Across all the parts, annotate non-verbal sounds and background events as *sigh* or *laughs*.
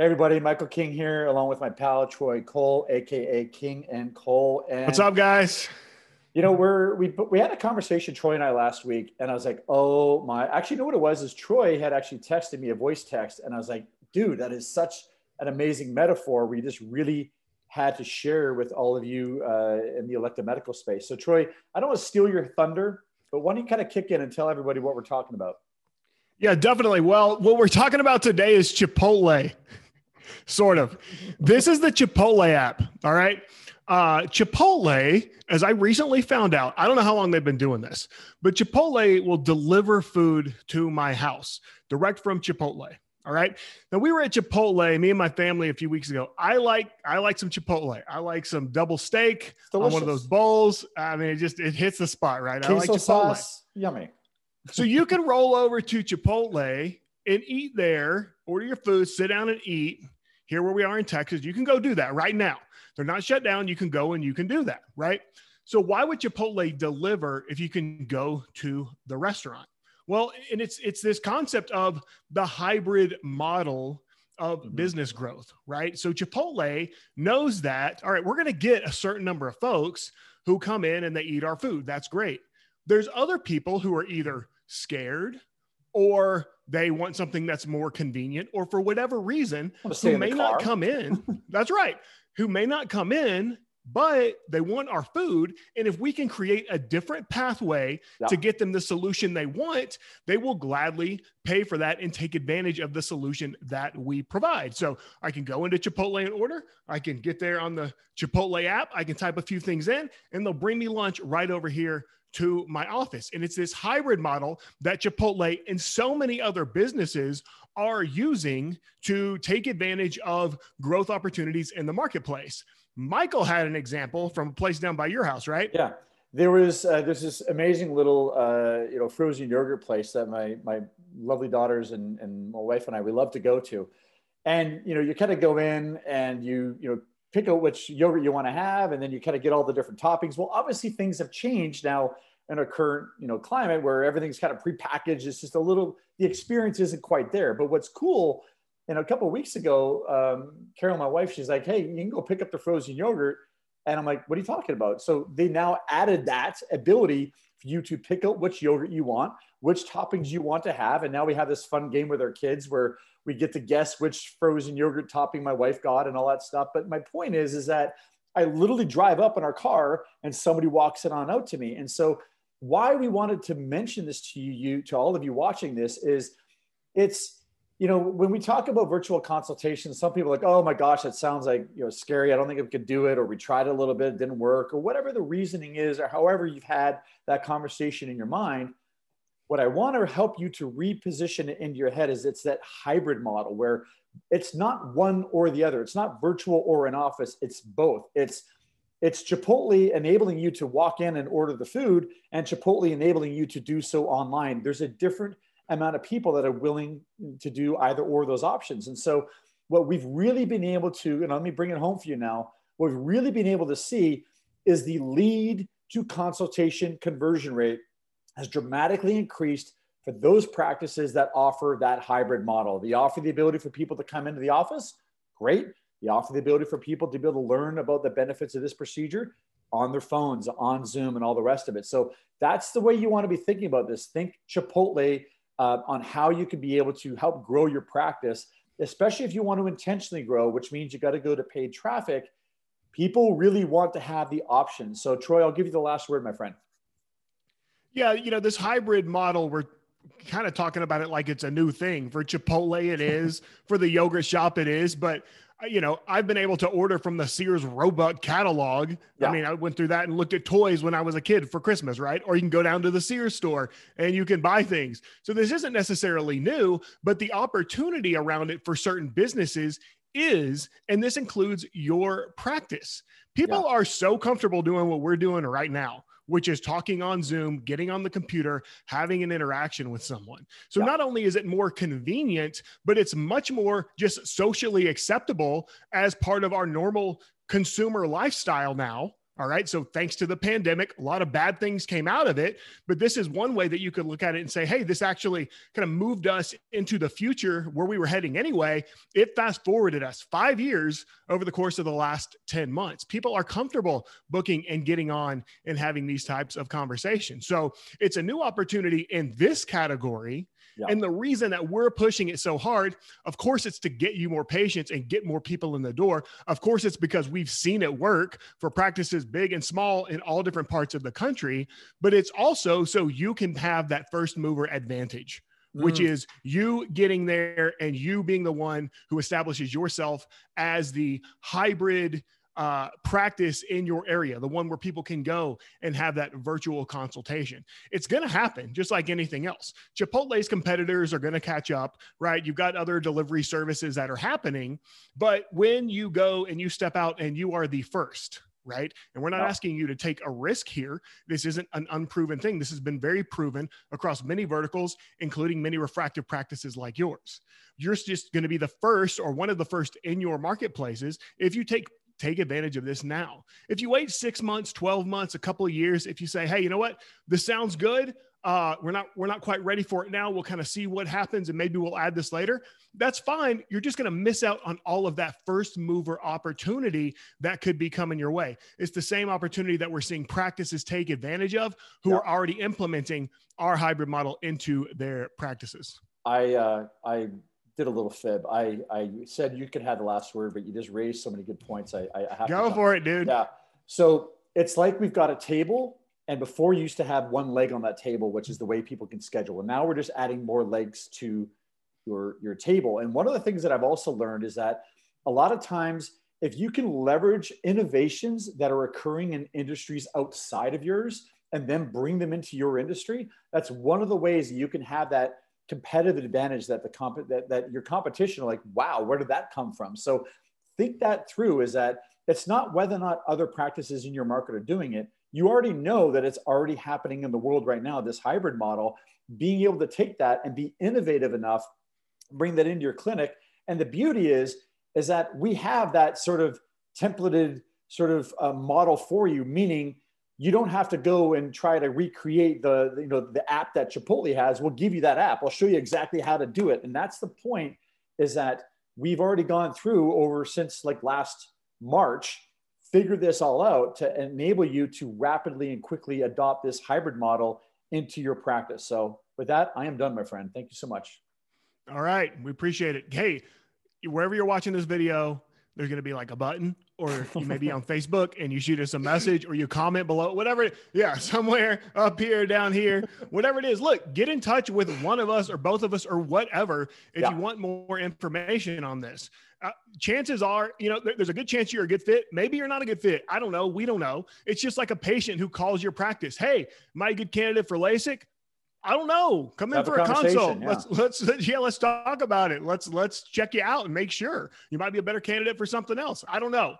Hey everybody, Michael King here, along with my pal Troy Cole, aka King and Cole. And what's up, guys? You know, we're we we had a conversation, Troy and I, last week, and I was like, oh my! Actually, you know what it was? Is Troy had actually texted me a voice text, and I was like, dude, that is such an amazing metaphor. We just really had to share with all of you uh, in the elective medical space. So, Troy, I don't want to steal your thunder, but why don't you kind of kick in and tell everybody what we're talking about? Yeah, definitely. Well, what we're talking about today is Chipotle sort of. This is the Chipotle app. All right. Uh, Chipotle, as I recently found out, I don't know how long they've been doing this, but Chipotle will deliver food to my house direct from Chipotle. All right. Now we were at Chipotle, me and my family a few weeks ago. I like I like some Chipotle. I like some double steak on one of those bowls. I mean, it just it hits the spot, right? Queso I like Chipotle. Sauce. Yummy. so you can roll over to Chipotle and eat there, order your food, sit down and eat here where we are in Texas, you can go do that right now. They're not shut down. You can go and you can do that, right? So why would Chipotle deliver if you can go to the restaurant? Well, and it's it's this concept of the hybrid model of mm-hmm. business growth, right? So Chipotle knows that, all right, we're going to get a certain number of folks who come in and they eat our food. That's great. There's other people who are either scared or they want something that's more convenient, or for whatever reason, who may not come in. *laughs* that's right. Who may not come in, but they want our food. And if we can create a different pathway yeah. to get them the solution they want, they will gladly pay for that and take advantage of the solution that we provide. So I can go into Chipotle and order. I can get there on the Chipotle app. I can type a few things in, and they'll bring me lunch right over here to my office. And it's this hybrid model that Chipotle and so many other businesses are using to take advantage of growth opportunities in the marketplace. Michael had an example from a place down by your house, right? Yeah. There was uh, there's this amazing little uh, you know frozen yogurt place that my my lovely daughters and, and my wife and I we love to go to, and you know you kind of go in and you you know pick out which yogurt you want to have, and then you kind of get all the different toppings. Well, obviously things have changed now in our current you know climate where everything's kind of prepackaged. It's just a little the experience isn't quite there. But what's cool, and a couple weeks ago, um, Carol, my wife, she's like, "Hey, you can go pick up the frozen yogurt," and I'm like, "What are you talking about?" So they now added that ability for you to pick out which yogurt you want, which toppings you want to have, and now we have this fun game with our kids where we get to guess which frozen yogurt topping my wife got and all that stuff. But my point is, is that I literally drive up in our car and somebody walks it on out to me. And so why we wanted to mention this to you, you to all of you watching this is it's, you know, when we talk about virtual consultations, some people like, oh my gosh, that sounds like, you know, scary. I don't think I could do it. Or we tried it a little bit, it didn't work or whatever the reasoning is, or however you've had that conversation in your mind what I want to help you to reposition it into your head is it's that hybrid model where it's not one or the other. It's not virtual or in office. It's both. It's it's Chipotle enabling you to walk in and order the food, and Chipotle enabling you to do so online. There's a different amount of people that are willing to do either or those options. And so, what we've really been able to, and let me bring it home for you now, what we've really been able to see is the lead to consultation conversion rate has dramatically increased for those practices that offer that hybrid model. They offer the ability for people to come into the office, great. They offer the ability for people to be able to learn about the benefits of this procedure on their phones, on Zoom, and all the rest of it. So that's the way you want to be thinking about this. Think Chipotle uh, on how you can be able to help grow your practice, especially if you want to intentionally grow, which means you got to go to paid traffic. People really want to have the option. So, Troy, I'll give you the last word, my friend. Yeah, you know, this hybrid model, we're kind of talking about it like it's a new thing. For Chipotle, it is. *laughs* For the yogurt shop, it is. But uh, you know, I've been able to order from the Sears Roebuck catalog. Yeah. I mean, I went through that and looked at toys when I was a kid for Christmas, right? Or you can go down to the Sears store and you can buy things. So this isn't necessarily new, but the opportunity around it for certain businesses is, and this includes your practice. People yeah. are so comfortable doing what we're doing right now which is talking on Zoom, getting on the computer, having an interaction with someone. So yeah. not only is it more convenient, but it's much more just socially acceptable as part of our normal consumer lifestyle now All right. So, thanks to the pandemic, a lot of bad things came out of it. But this is one way that you could look at it and say, hey, this actually kind of moved us into the future where we were heading anyway. It fast forwarded us five years over the course of the last 10 months. People are comfortable booking and getting on and having these types of conversations. So, it's a new opportunity in this category yeah. And the reason that we're pushing it so hard, of course, it's to get you more patients and get more people in the door. Of course, it's because we've seen it work for practices big and small in all different parts of the country, but it's also so you can have that first mover advantage which mm. is you getting there and you being the one who establishes yourself as the hybrid uh, practice in your area, the one where people can go and have that virtual consultation. It's going to happen just like anything else. Chipotle's competitors are going to catch up, right? You've got other delivery services that are happening. But when you go and you step out and you are the first, right? And we're not asking you to take a risk here. This isn't an unproven thing. This has been very proven across many verticals, including many refractive practices like yours. You're just going to be the first or one of the first in your marketplaces if you take take advantage of this now. If you wait six months, 12 months, a couple of years, if you say, hey, you know what, this sounds good. Uh, we're not we're not quite ready for it now. We'll kind of see what happens, and maybe we'll add this later. That's fine. You're just going to miss out on all of that first mover opportunity that could be coming your way. It's the same opportunity that we're seeing practices take advantage of, who yeah. are already implementing our hybrid model into their practices. I uh, I did a little fib. I, I said you could have the last word, but you just raised so many good points. I, I have go for it, dude. Yeah. So it's like we've got a table, and before you used to have one leg on that table, which is the way people can schedule. And now we're just adding more legs to your your table. And one of the things that I've also learned is that a lot of times, if you can leverage innovations that are occurring in industries outside of yours and then bring them into your industry, that's one of the ways you can have that competitive advantage that the comp that, that your competition like, wow, where did that come from? So think that through is that it's not whether or not other practices in your market are doing it. You already know that it's already happening in the world right now, this hybrid model, being able to take that and be innovative enough, bring that into your clinic. And the beauty is, is that we have that sort of templated sort of uh, model for you, meaning you don't have to go and try to recreate the you know the app that Chipotle has. We'll give you that app. I'll show you exactly how to do it. And that's the point is that we've already gone through over since like last March, figure this all out to enable you to rapidly and quickly adopt this hybrid model into your practice. So with that, I am done, my friend. Thank you so much. All right. We appreciate it. Hey, wherever you're watching this video, there's going to be like a button or *laughs* you may be on Facebook and you shoot us a message or you comment below, whatever. Yeah, *laughs* somewhere up here, down here, whatever it is. Look, get in touch with one of us or both of us or whatever if yeah. you want more information on this. Uh, chances are, you know, there's a good chance you're a good fit. Maybe you're not a good fit. I don't know. We don't know. It's just like a patient who calls your practice. Hey, am I a good candidate for LASIK? I don't know. Come in for a, a consult. Yeah. Let's, let's let's *laughs* yeah, let's talk about it. Let's let's check you out and make sure you might be a better candidate for something else. I don't know.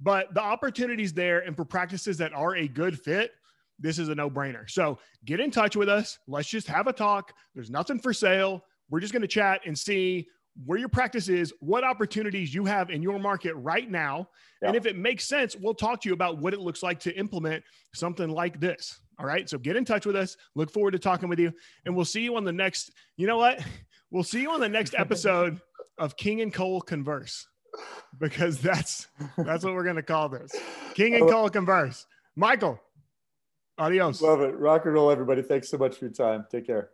But the opportunities there and for practices that are a good fit, this is a no-brainer. So get in touch with us. Let's just have a talk. There's nothing for sale. We're just going to chat and see where your practice is, what opportunities you have in your market right now. Yeah. And if it makes sense, we'll talk to you about what it looks like to implement something like this. All right. So get in touch with us. Look forward to talking with you. And we'll see you on the next, you know what? We'll see you on the next episode *laughs* of King and Cole Converse because that's that's what we're gonna call this. King and Cole Converse. Michael, adios. Love it. Rock and roll, everybody. Thanks so much for your time. Take care.